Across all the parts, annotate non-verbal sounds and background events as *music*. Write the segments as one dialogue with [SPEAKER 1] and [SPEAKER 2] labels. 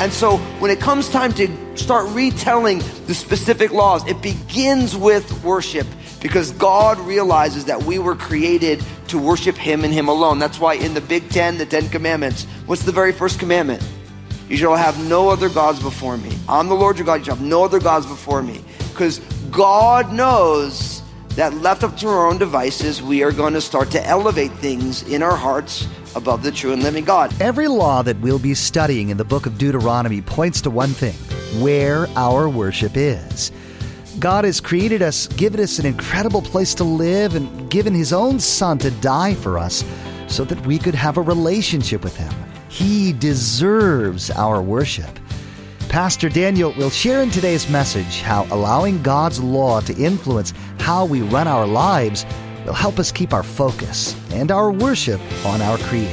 [SPEAKER 1] And so when it comes time to start retelling the specific laws, it begins with worship because God realizes that we were created to worship Him and Him alone. That's why in the Big Ten, the Ten Commandments, what's the very first commandment? You shall have no other gods before me. I'm the Lord your God. You shall have no other gods before me. Because God knows that left up to our own devices, we are going to start to elevate things in our hearts above the true and living God.
[SPEAKER 2] Every law that we'll be studying in the book of Deuteronomy points to one thing where our worship is. God has created us, given us an incredible place to live, and given His own Son to die for us so that we could have a relationship with Him. He deserves our worship. Pastor Daniel will share in today's message how allowing God's law to influence how we run our lives will help us keep our focus and our worship on our Creator.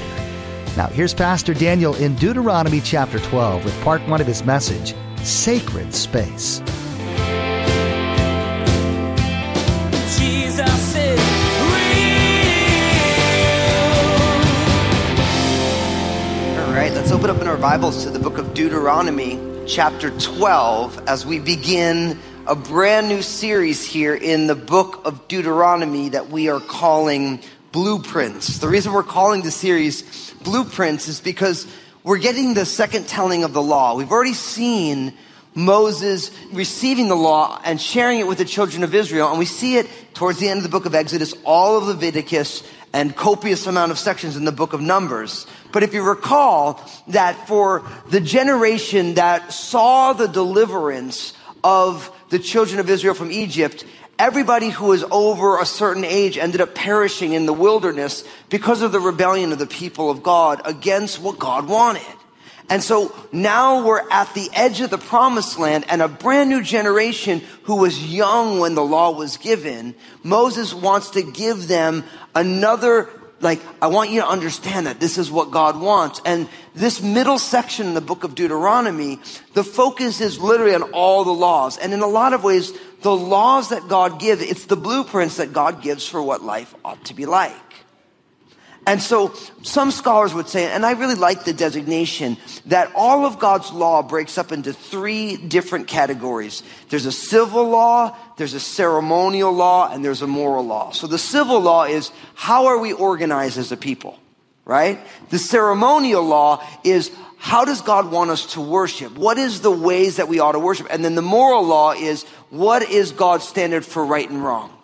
[SPEAKER 2] Now, here's Pastor Daniel in Deuteronomy chapter 12 with part one of his message Sacred Space.
[SPEAKER 1] Open up in our Bibles to the book of Deuteronomy, chapter 12, as we begin a brand new series here in the book of Deuteronomy that we are calling Blueprints. The reason we're calling the series Blueprints is because we're getting the second telling of the law. We've already seen Moses receiving the law and sharing it with the children of Israel, and we see it towards the end of the book of Exodus, all of Leviticus, and copious amount of sections in the book of Numbers. But if you recall that for the generation that saw the deliverance of the children of Israel from Egypt, everybody who was over a certain age ended up perishing in the wilderness because of the rebellion of the people of God against what God wanted. And so now we're at the edge of the promised land and a brand new generation who was young when the law was given. Moses wants to give them another, like, I want you to understand that this is what God wants. And this middle section in the book of Deuteronomy, the focus is literally on all the laws. And in a lot of ways, the laws that God gives, it's the blueprints that God gives for what life ought to be like. And so some scholars would say, and I really like the designation, that all of God's law breaks up into three different categories. There's a civil law, there's a ceremonial law, and there's a moral law. So the civil law is how are we organized as a people, right? The ceremonial law is how does God want us to worship? What is the ways that we ought to worship? And then the moral law is what is God's standard for right and wrong?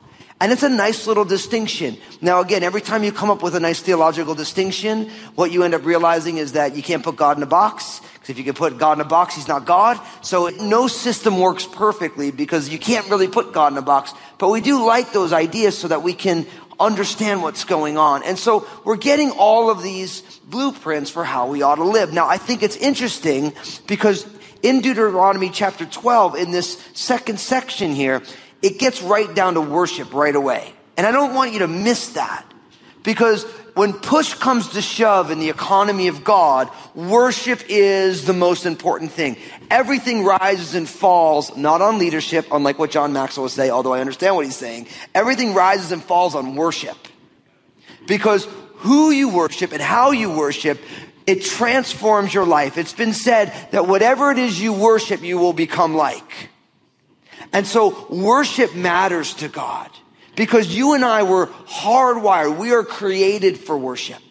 [SPEAKER 1] And it's a nice little distinction. Now, again, every time you come up with a nice theological distinction, what you end up realizing is that you can't put God in a box. Because if you can put God in a box, he's not God. So no system works perfectly because you can't really put God in a box. But we do like those ideas so that we can understand what's going on. And so we're getting all of these blueprints for how we ought to live. Now, I think it's interesting because in Deuteronomy chapter 12, in this second section here, it gets right down to worship right away. And I don't want you to miss that because when push comes to shove in the economy of God, worship is the most important thing. Everything rises and falls, not on leadership, unlike what John Maxwell would say, although I understand what he's saying. Everything rises and falls on worship. Because who you worship and how you worship, it transforms your life. It's been said that whatever it is you worship, you will become like. And so worship matters to God because you and I were hardwired. We are created for worship.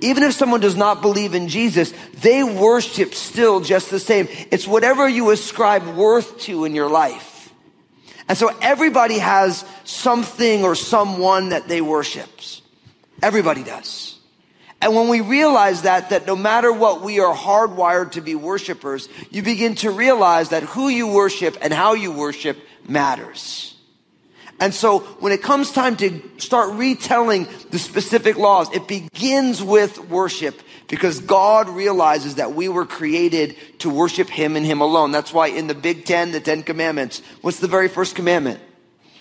[SPEAKER 1] Even if someone does not believe in Jesus, they worship still just the same. It's whatever you ascribe worth to in your life. And so everybody has something or someone that they worships. Everybody does. And when we realize that, that no matter what, we are hardwired to be worshipers, you begin to realize that who you worship and how you worship matters. And so when it comes time to start retelling the specific laws, it begins with worship because God realizes that we were created to worship Him and Him alone. That's why in the Big Ten, the Ten Commandments, what's the very first commandment?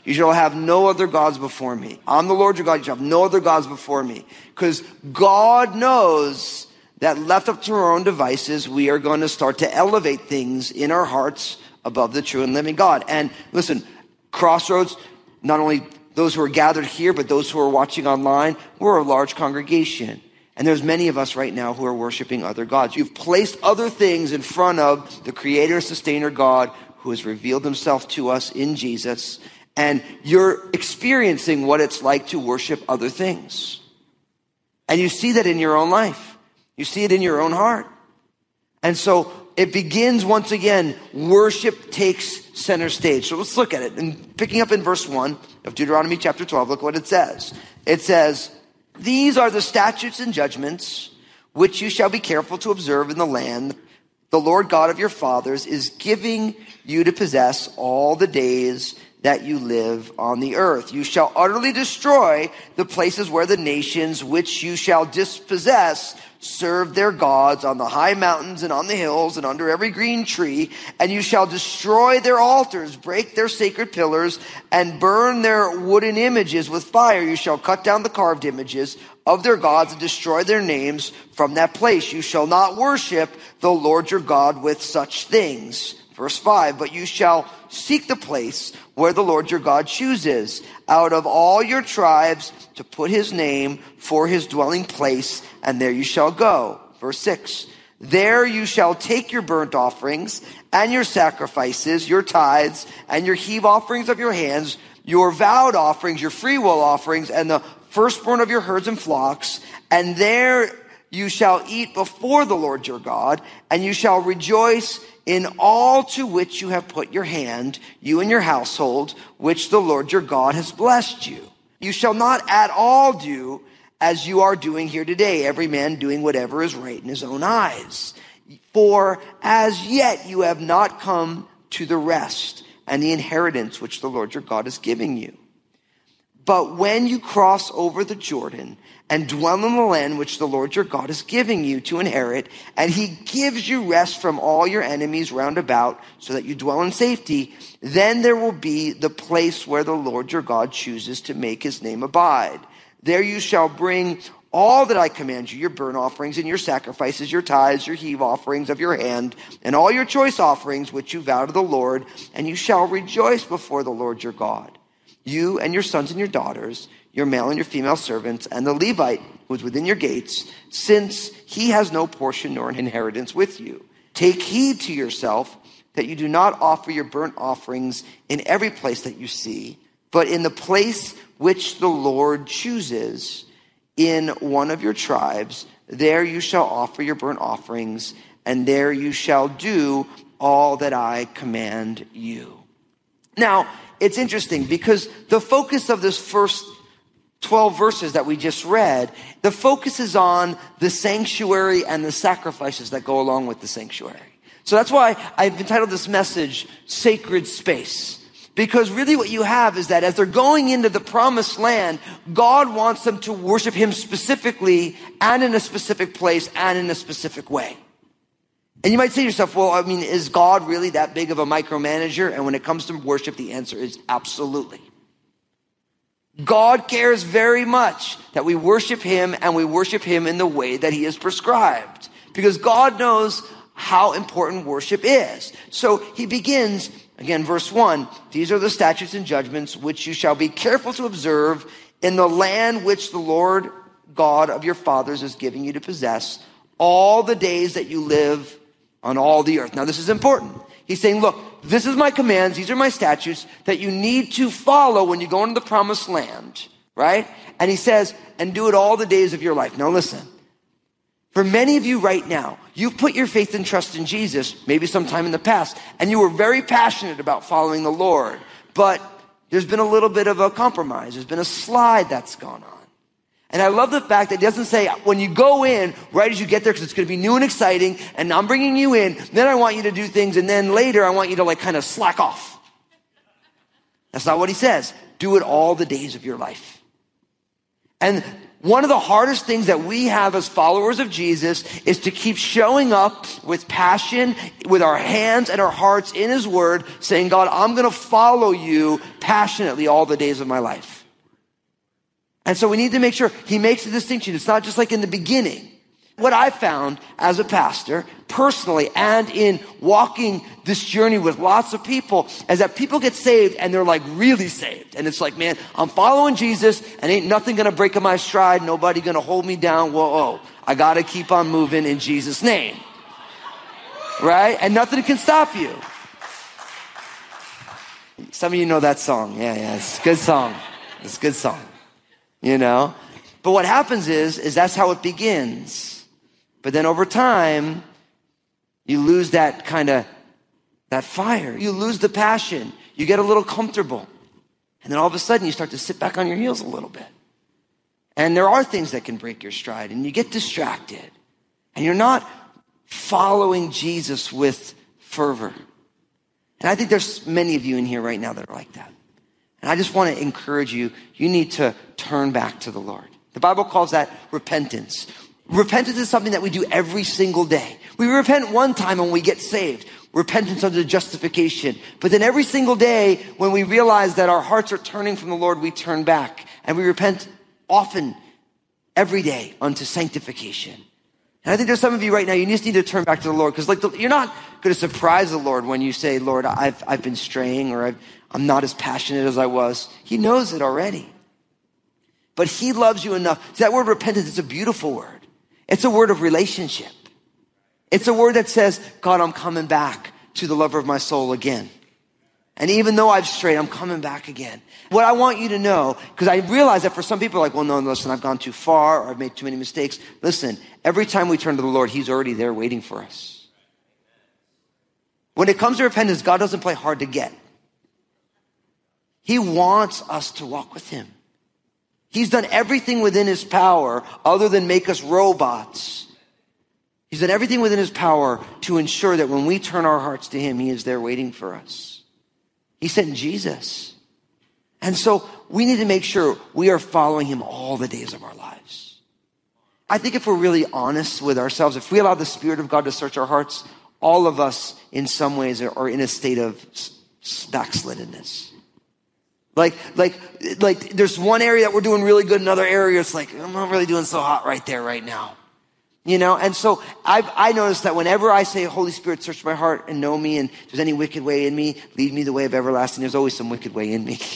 [SPEAKER 1] You shall have no other gods before me. I'm the Lord your God. You shall have no other gods before me. Because God knows that left up to our own devices, we are going to start to elevate things in our hearts above the true and living God. And listen, Crossroads, not only those who are gathered here, but those who are watching online, we're a large congregation. And there's many of us right now who are worshiping other gods. You've placed other things in front of the creator sustainer God who has revealed himself to us in Jesus. And you're experiencing what it's like to worship other things. And you see that in your own life. You see it in your own heart. And so it begins once again, worship takes center stage. So let's look at it. And picking up in verse 1 of Deuteronomy chapter 12, look what it says. It says, These are the statutes and judgments which you shall be careful to observe in the land the Lord God of your fathers is giving you to possess all the days that you live on the earth. You shall utterly destroy the places where the nations which you shall dispossess serve their gods on the high mountains and on the hills and under every green tree, and you shall destroy their altars, break their sacred pillars, and burn their wooden images with fire. You shall cut down the carved images of their gods and destroy their names from that place. You shall not worship the Lord your God with such things. Verse 5, but you shall seek the place where the Lord your God chooses out of all your tribes to put his name for his dwelling place, and there you shall go. Verse 6, there you shall take your burnt offerings and your sacrifices, your tithes and your heave offerings of your hands, your vowed offerings, your freewill offerings, and the firstborn of your herds and flocks, and there you shall eat before the Lord your God, and you shall rejoice in all to which you have put your hand, you and your household, which the Lord your God has blessed you. You shall not at all do as you are doing here today, every man doing whatever is right in his own eyes. For as yet you have not come to the rest and the inheritance which the Lord your God is giving you. But when you cross over the Jordan and dwell in the land which the Lord your God is giving you to inherit, and he gives you rest from all your enemies round about, so that you dwell in safety, then there will be the place where the Lord your God chooses to make his name abide. There you shall bring all that I command you, your burnt offerings and your sacrifices, your tithes, your heave offerings of your hand, and all your choice offerings which you vow to the Lord, and you shall rejoice before the Lord your God. You and your sons and your daughters, your male and your female servants, and the Levite who is within your gates, since he has no portion nor an inheritance with you. Take heed to yourself that you do not offer your burnt offerings in every place that you see, but in the place which the Lord chooses in one of your tribes, there you shall offer your burnt offerings, and there you shall do all that I command you. Now, it's interesting because the focus of this first 12 verses that we just read, the focus is on the sanctuary and the sacrifices that go along with the sanctuary. So that's why I've entitled this message Sacred Space. Because really what you have is that as they're going into the promised land, God wants them to worship Him specifically and in a specific place and in a specific way. And you might say to yourself, well, I mean, is God really that big of a micromanager? And when it comes to worship, the answer is absolutely. God cares very much that we worship Him and we worship Him in the way that He has prescribed. Because God knows how important worship is. So He begins, again, verse one, these are the statutes and judgments which you shall be careful to observe in the land which the Lord God of your fathers is giving you to possess all the days that you live on all the earth. Now this is important. He's saying, look, this is my commands. These are my statutes that you need to follow when you go into the promised land, right? And he says, and do it all the days of your life. Now listen, for many of you right now, you've put your faith and trust in Jesus, maybe sometime in the past, and you were very passionate about following the Lord, but there's been a little bit of a compromise. There's been a slide that's gone on. And I love the fact that it doesn't say when you go in, right as you get there, because it's going to be new and exciting, and I'm bringing you in, then I want you to do things, and then later I want you to like kind of slack off. That's not what he says. Do it all the days of your life. And one of the hardest things that we have as followers of Jesus is to keep showing up with passion, with our hands and our hearts in His Word, saying, God, I'm going to follow you passionately all the days of my life. And so we need to make sure He makes a distinction. It's not just like in the beginning. What I found as a pastor, personally, and in walking this journey with lots of people, is that people get saved and they're like really saved. And it's like, man, I'm following Jesus and ain't nothing gonna break in my stride, nobody gonna hold me down. Whoa, oh, I gotta keep on moving in Jesus' name. Right? And nothing can stop you. Some of you know that song. Yeah, yeah, it's a good song. It's a good song. You know? But what happens is, is that's how it begins. But then over time, you lose that kind of, that fire. You lose the passion. You get a little comfortable. And then all of a sudden you start to sit back on your heels a little bit. And there are things that can break your stride and you get distracted. And you're not following Jesus with fervor. And I think there's many of you in here right now that are like that. And I just want to encourage you, you need to turn back to the Lord. The Bible calls that repentance. Repentance is something that we do every single day. We repent one time when we get saved. Repentance under justification. But then every single day when we realize that our hearts are turning from the Lord, we turn back. And we repent often, every day, unto sanctification. And I think there's some of you right now, you just need to turn back to the Lord. Because like you're not going to surprise the Lord when you say, Lord, I've, I've been straying or I've, I'm not as passionate as I was. He knows it already. But he loves you enough. See, that word repentance is a beautiful word. It's a word of relationship. It's a word that says, God, I'm coming back to the lover of my soul again. And even though I've strayed, I'm coming back again. What I want you to know, because I realize that for some people, like, well, no, listen, I've gone too far or I've made too many mistakes. Listen, every time we turn to the Lord, He's already there waiting for us. When it comes to repentance, God doesn't play hard to get. He wants us to walk with Him. He's done everything within his power other than make us robots. He's done everything within his power to ensure that when we turn our hearts to him, he is there waiting for us. He sent Jesus. And so we need to make sure we are following him all the days of our lives. I think if we're really honest with ourselves, if we allow the Spirit of God to search our hearts, all of us in some ways are in a state of backsliddenness. Like, like, like there's one area that we're doing really good, another area it's like, I'm not really doing so hot right there right now. You know, and so I've, I noticed that whenever I say, Holy Spirit, search my heart and know me, and there's any wicked way in me, lead me the way of everlasting, there's always some wicked way in me. *laughs*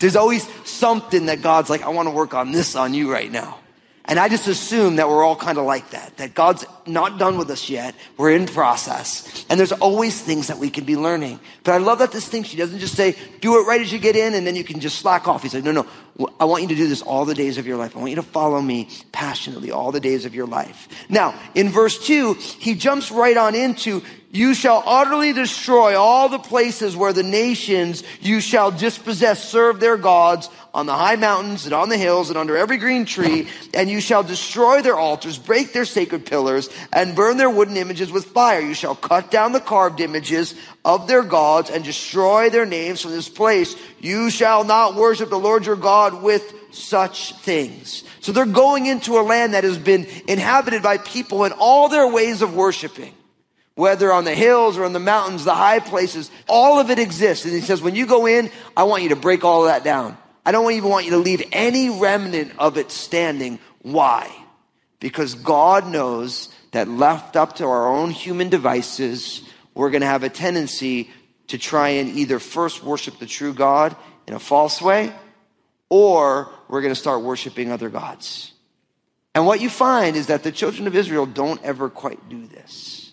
[SPEAKER 1] There's always something that God's like, I want to work on this on you right now. And I just assume that we're all kind of like that, that God's not done with us yet. We're in process. And there's always things that we can be learning. But I love that distinction. He doesn't just say, do it right as you get in and then you can just slack off. He's like, no, no, I want you to do this all the days of your life. I want you to follow me passionately all the days of your life. Now, in verse two, he jumps right on into, you shall utterly destroy all the places where the nations you shall dispossess serve their gods on the high mountains and on the hills and under every green tree, and you shall destroy their altars, break their sacred pillars, and burn their wooden images with fire. You shall cut down the carved images of their gods and destroy their names from this place. You shall not worship the Lord your God with such things. So they're going into a land that has been inhabited by people in all their ways of worshiping whether on the hills or on the mountains, the high places, all of it exists. And he says, when you go in, I want you to break all of that down. I don't even want you to leave any remnant of it standing. Why? Because God knows that left up to our own human devices, we're going to have a tendency to try and either first worship the true God in a false way, or we're going to start worshiping other gods. And what you find is that the children of Israel don't ever quite do this.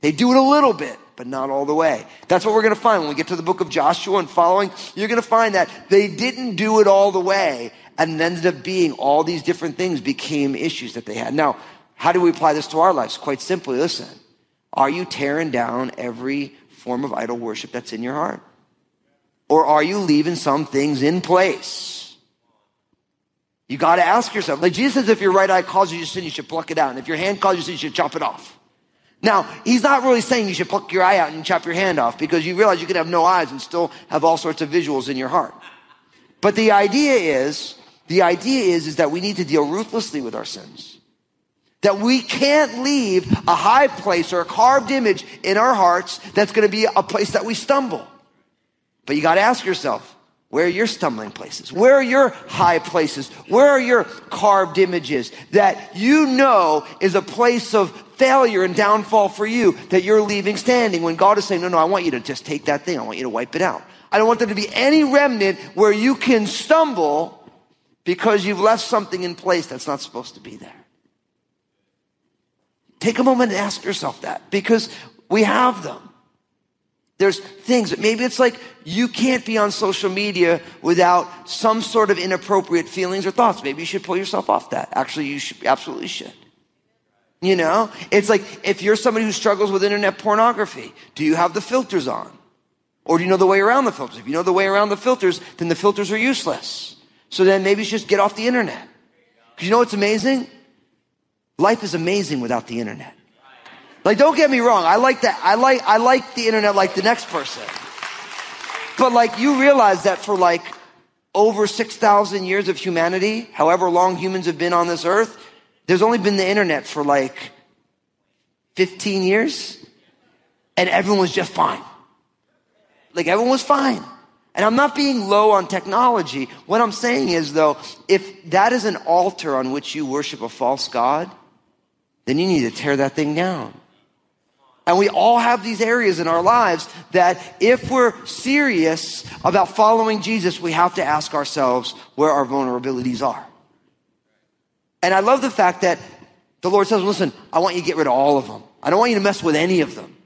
[SPEAKER 1] They do it a little bit, but not all the way. That's what we're going to find when we get to the book of Joshua and following. You're going to find that they didn't do it all the way and ended up being all these different things became issues that they had. Now, how do we apply this to our lives? Quite simply, listen. Are you tearing down every form of idol worship that's in your heart? Or are you leaving some things in place? You got to ask yourself. Like Jesus says, if your right eye calls you to sin, you should pluck it out. And if your hand calls you to sin, you should chop it off. Now, he's not really saying you should pluck your eye out and chop your hand off because you realize you can have no eyes and still have all sorts of visuals in your heart. But the idea is The idea is, is that we need to deal ruthlessly with our sins. That we can't leave a high place or a carved image in our hearts that's going to be a place that we stumble. But you got to ask yourself, where are your stumbling places? Where are your high places? Where are your carved images that you know is a place of failure and downfall for you that you're leaving standing when God is saying, no, no, I want you to just take that thing. I want you to wipe it out. I don't want there to be any remnant where you can stumble because you've left something in place that's not supposed to be there. Take a moment and ask yourself that because we have them. There's things, that maybe it's like you can't be on social media without some sort of inappropriate feelings or thoughts. Maybe you should pull yourself off that. Actually, you should, absolutely should. You know, it's like if you're somebody who struggles with internet pornography, do you have the filters on? Or do you know the way around the filters? If you know the way around the filters, then the filters are useless. So then maybe you just get off the internet. Because you know what's amazing? Life is amazing without the internet. Like, don't get me wrong. I like that. I like, I like the internet like the next person. But like, you realize that for like over 6,000 years of humanity, however long humans have been on this earth, there's only been the internet for like 15 years and everyone was just fine. Like everyone was fine. And I'm not being low on technology. What I'm saying is though, if that is an altar on which you worship a false God, then you need to tear that thing down. And we all have these areas in our lives that if we're serious about following Jesus, we have to ask ourselves where our vulnerabilities are. And I love the fact that the Lord says, listen, I want you to get rid of all of them. I don't want you to mess with any of them.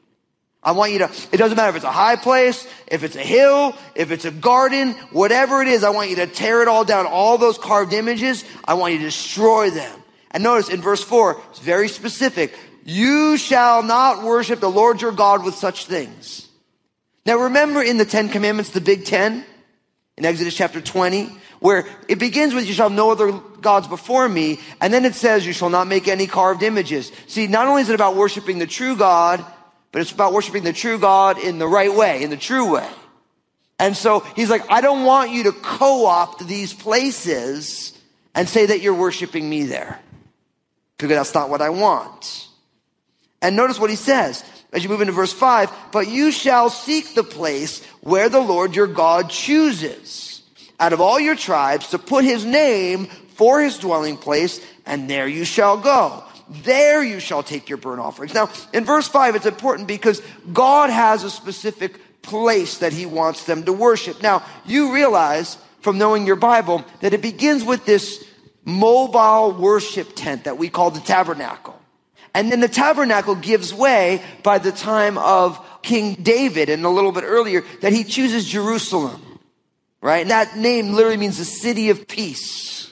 [SPEAKER 1] I want you to, it doesn't matter if it's a high place, if it's a hill, if it's a garden, whatever it is, I want you to tear it all down. All those carved images, I want you to destroy them. And notice in verse four, it's very specific. You shall not worship the Lord your God with such things. Now remember in the Ten Commandments, the Big Ten, in Exodus chapter 20, where it begins with, you shall have no other gods before me, and then it says, you shall not make any carved images. See, not only is it about worshiping the true God, but it's about worshiping the true God in the right way, in the true way. And so he's like, I don't want you to co-opt these places and say that you're worshiping me there. Because that's not what I want. And notice what he says as you move into verse five, but you shall seek the place where the Lord your God chooses out of all your tribes to put his name for his dwelling place, and there you shall go. There you shall take your burnt offerings. Now, in verse 5, it's important because God has a specific place that he wants them to worship. Now, you realize from knowing your Bible that it begins with this mobile worship tent that we call the tabernacle. And then the tabernacle gives way by the time of King David and a little bit earlier that he chooses Jerusalem. Right? And that name literally means the city of peace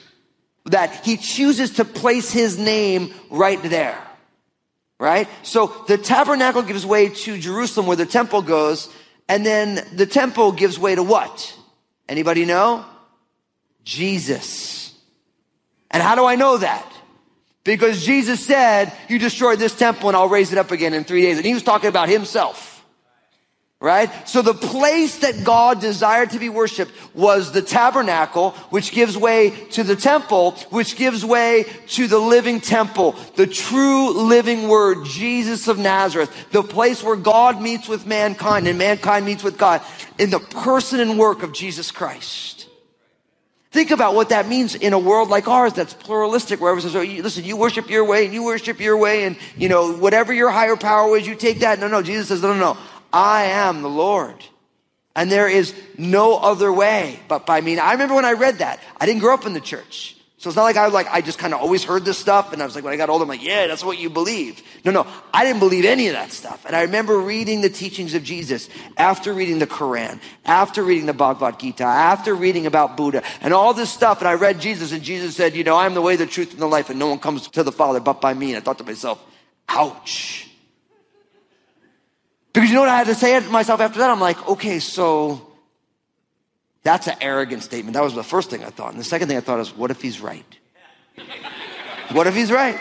[SPEAKER 1] that he chooses to place his name right there. Right? So the tabernacle gives way to Jerusalem where the temple goes, and then the temple gives way to what? Anybody know? Jesus. And how do I know that? Because Jesus said, you destroyed this temple and I'll raise it up again in three days. And he was talking about himself right? So the place that God desired to be worshiped was the tabernacle, which gives way to the temple, which gives way to the living temple, the true living word, Jesus of Nazareth, the place where God meets with mankind and mankind meets with God in the person and work of Jesus Christ. Think about what that means in a world like ours that's pluralistic, where everyone says, oh, listen, you worship your way and you worship your way and, you know, whatever your higher power is, you take that. No, no, Jesus says, no, no, no. I am the Lord. And there is no other way but by me. Now, I remember when I read that. I didn't grow up in the church. So it's not like I like I just kind of always heard this stuff and I was like when I got older I'm like, yeah, that's what you believe. No, no, I didn't believe any of that stuff. And I remember reading the teachings of Jesus after reading the Quran, after reading the Bhagavad Gita, after reading about Buddha and all this stuff and I read Jesus and Jesus said, you know, I am the way, the truth and the life and no one comes to the Father but by me. And I thought to myself, ouch. Because you know what I had to say to myself after that? I'm like, okay, so that's an arrogant statement. That was the first thing I thought. And the second thing I thought is, what if he's right? what if he's right?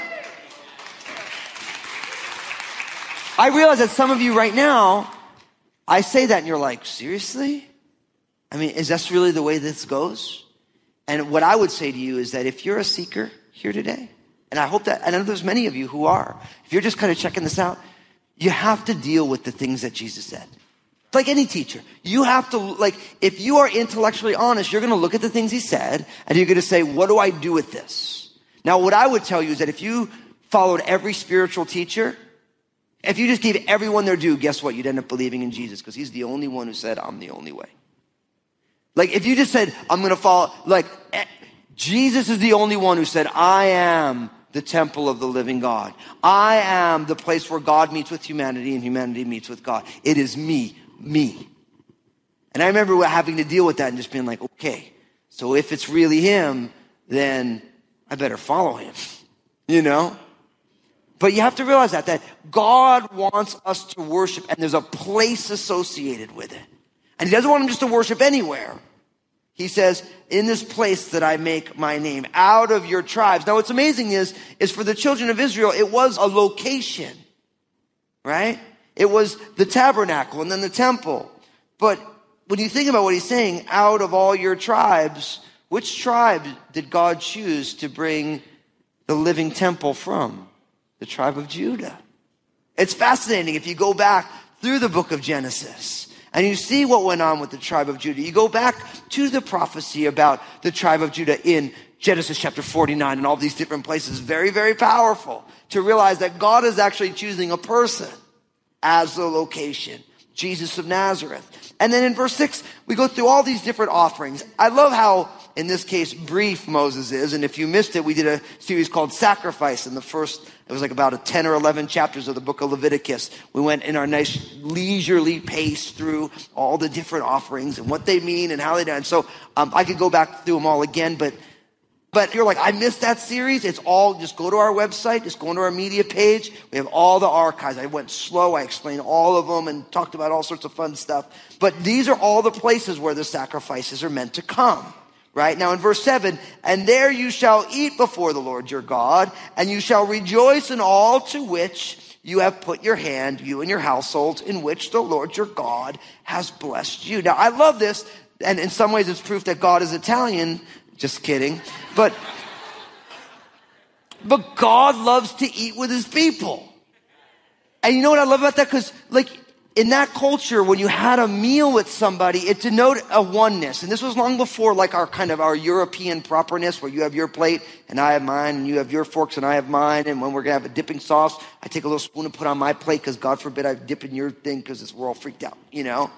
[SPEAKER 1] I realize that some of you right now, I say that and you're like, seriously? I mean, is this really the way this goes? And what I would say to you is that if you're a seeker here today, and I hope that, and I know there's many of you who are, if you're just kind of checking this out, you have to deal with the things that Jesus said. Like any teacher, you have to, like, if you are intellectually honest, you're going to look at the things he said and you're going to say, what do I do with this? Now, what I would tell you is that if you followed every spiritual teacher, if you just gave everyone their due, guess what? You'd end up believing in Jesus because he's the only one who said, I'm the only way. Like, if you just said, I'm going to follow, like, eh, Jesus is the only one who said, I am the temple of the living God. I am the place where God meets with humanity and humanity meets with God. It is me me. And I remember having to deal with that and just being like, okay, so if it's really him, then I better follow him, *laughs* you know? But you have to realize that, that God wants us to worship and there's a place associated with it. And he doesn't want him just to worship anywhere. He says, in this place that I make my name, out of your tribes. Now what's amazing is, is for the children of Israel, it was a location, right? It was the tabernacle and then the temple. But when you think about what he's saying, out of all your tribes, which tribe did God choose to bring the living temple from? The tribe of Judah. It's fascinating if you go back through the book of Genesis and you see what went on with the tribe of Judah. You go back to the prophecy about the tribe of Judah in Genesis chapter 49 and all these different places. Very, very powerful to realize that God is actually choosing a person as the location. Jesus of Nazareth. And then in verse six, we go through all these different offerings. I love how, in this case, brief Moses is. And if you missed it, we did a series called Sacrifice in the first, it was like about a 10 or 11 chapters of the book of Leviticus. We went in our nice leisurely pace through all the different offerings and what they mean and how they done. So, um, I could go back through them all again, but but you're like, I missed that series. It's all, just go to our website, just go into our media page. We have all the archives. I went slow. I explained all of them and talked about all sorts of fun stuff. But these are all the places where the sacrifices are meant to come. Right? Now in verse 7, and there you shall eat before the Lord your God, and you shall rejoice in all to which you have put your hand, you and your household, in which the Lord your God has blessed you. Now I love this, and in some ways it's proof that God is Italian just kidding. But, but God loves to eat with his people. And you know what I love about that? Cause like in that culture, when you had a meal with somebody, it denoted a oneness. And this was long before like our kind of our European properness where you have your plate and I have mine and you have your forks and I have mine. And when we're going to have a dipping sauce, I take a little spoon and put on my plate because God forbid I dip in your thing because it's we're all freaked out, you know?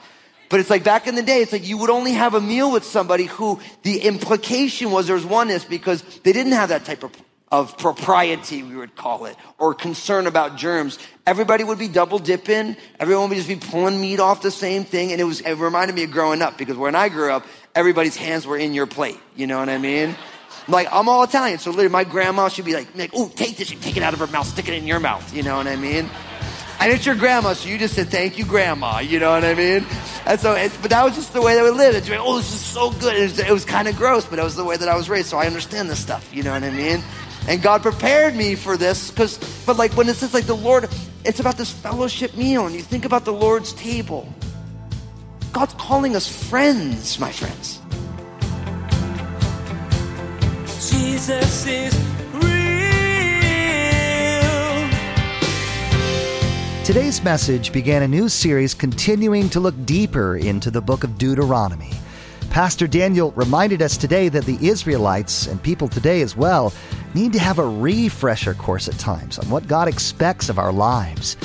[SPEAKER 1] But it's like back in the day, it's like you would only have a meal with somebody who the implication was there's oneness because they didn't have that type of, of propriety, we would call it, or concern about germs. Everybody would be double dipping. Everyone would just be pulling meat off the same thing. And it was, it reminded me of growing up because when I grew up, everybody's hands were in your plate. You know what I mean? Like, I'm all Italian. So literally my grandma should be like, like oh, take this. You take it out of her mouth, stick it in your mouth. You know what I mean? And it's your grandma, so you just said, thank you, grandma. You know what I mean? And so, it, but that was just the way that we lived. It's like, oh, this is so good. It was, it was kind of gross, but it was the way that I was raised. So I understand this stuff. You know what I mean? And God prepared me for this because, but like when it says like the Lord, it's about this fellowship meal. And you think about the Lord's table. God's calling us friends, my friends.
[SPEAKER 3] Jesus is
[SPEAKER 2] Today's message began a new series continuing to look deeper into the book of Deuteronomy. Pastor Daniel reminded us today that the Israelites, and people today as well, need to have a refresher course at times on what God expects of our lives.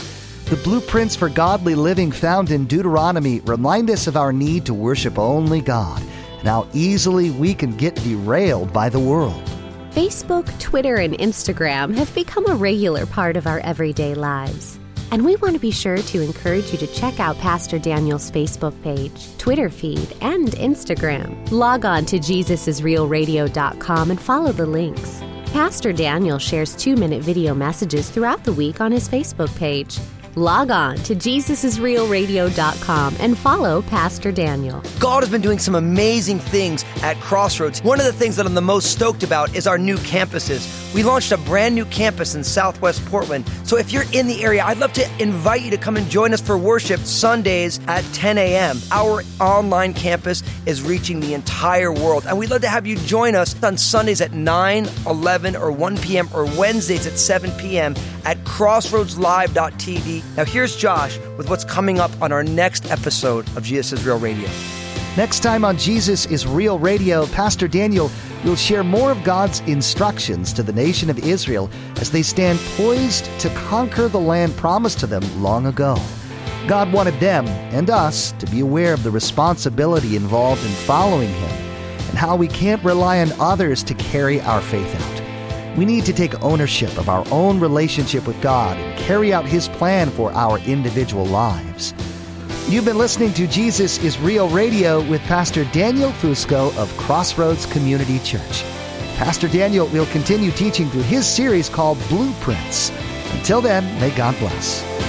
[SPEAKER 2] The blueprints for godly living found in Deuteronomy remind us of our need to worship only God and how easily we can get derailed by the world.
[SPEAKER 4] Facebook, Twitter, and Instagram have become a regular part of our everyday lives. And we want to be sure to encourage you to check out Pastor Daniel's Facebook page, Twitter feed, and Instagram. Log on to JesusIsRealRadio.com and follow the links. Pastor Daniel shares two minute video messages throughout the week on his Facebook page. Log on to JesusIsRealRadio.com and follow Pastor Daniel.
[SPEAKER 1] God has been doing some amazing things at Crossroads. One of the things that I'm the most stoked about is our new campuses. We launched a brand new campus in Southwest Portland. So if you're in the area, I'd love to invite you to come and join us for worship Sundays at 10 a.m. Our online campus is reaching the entire world, and we'd love to have you join us on Sundays at 9, 11, or 1 p.m., or Wednesdays at 7 p.m. at crossroadslive.tv. Now, here's Josh with what's coming up on our next episode of Jesus is Real Radio.
[SPEAKER 2] Next time on Jesus is Real Radio, Pastor Daniel will share more of God's instructions to the nation of Israel as they stand poised to conquer the land promised to them long ago. God wanted them and us to be aware of the responsibility involved in following Him and how we can't rely on others to carry our faith out. We need to take ownership of our own relationship with God and carry out His plan for our individual lives. You've been listening to Jesus is Real Radio with Pastor Daniel Fusco of Crossroads Community Church. Pastor Daniel will continue teaching through his series called Blueprints. Until then, may God bless.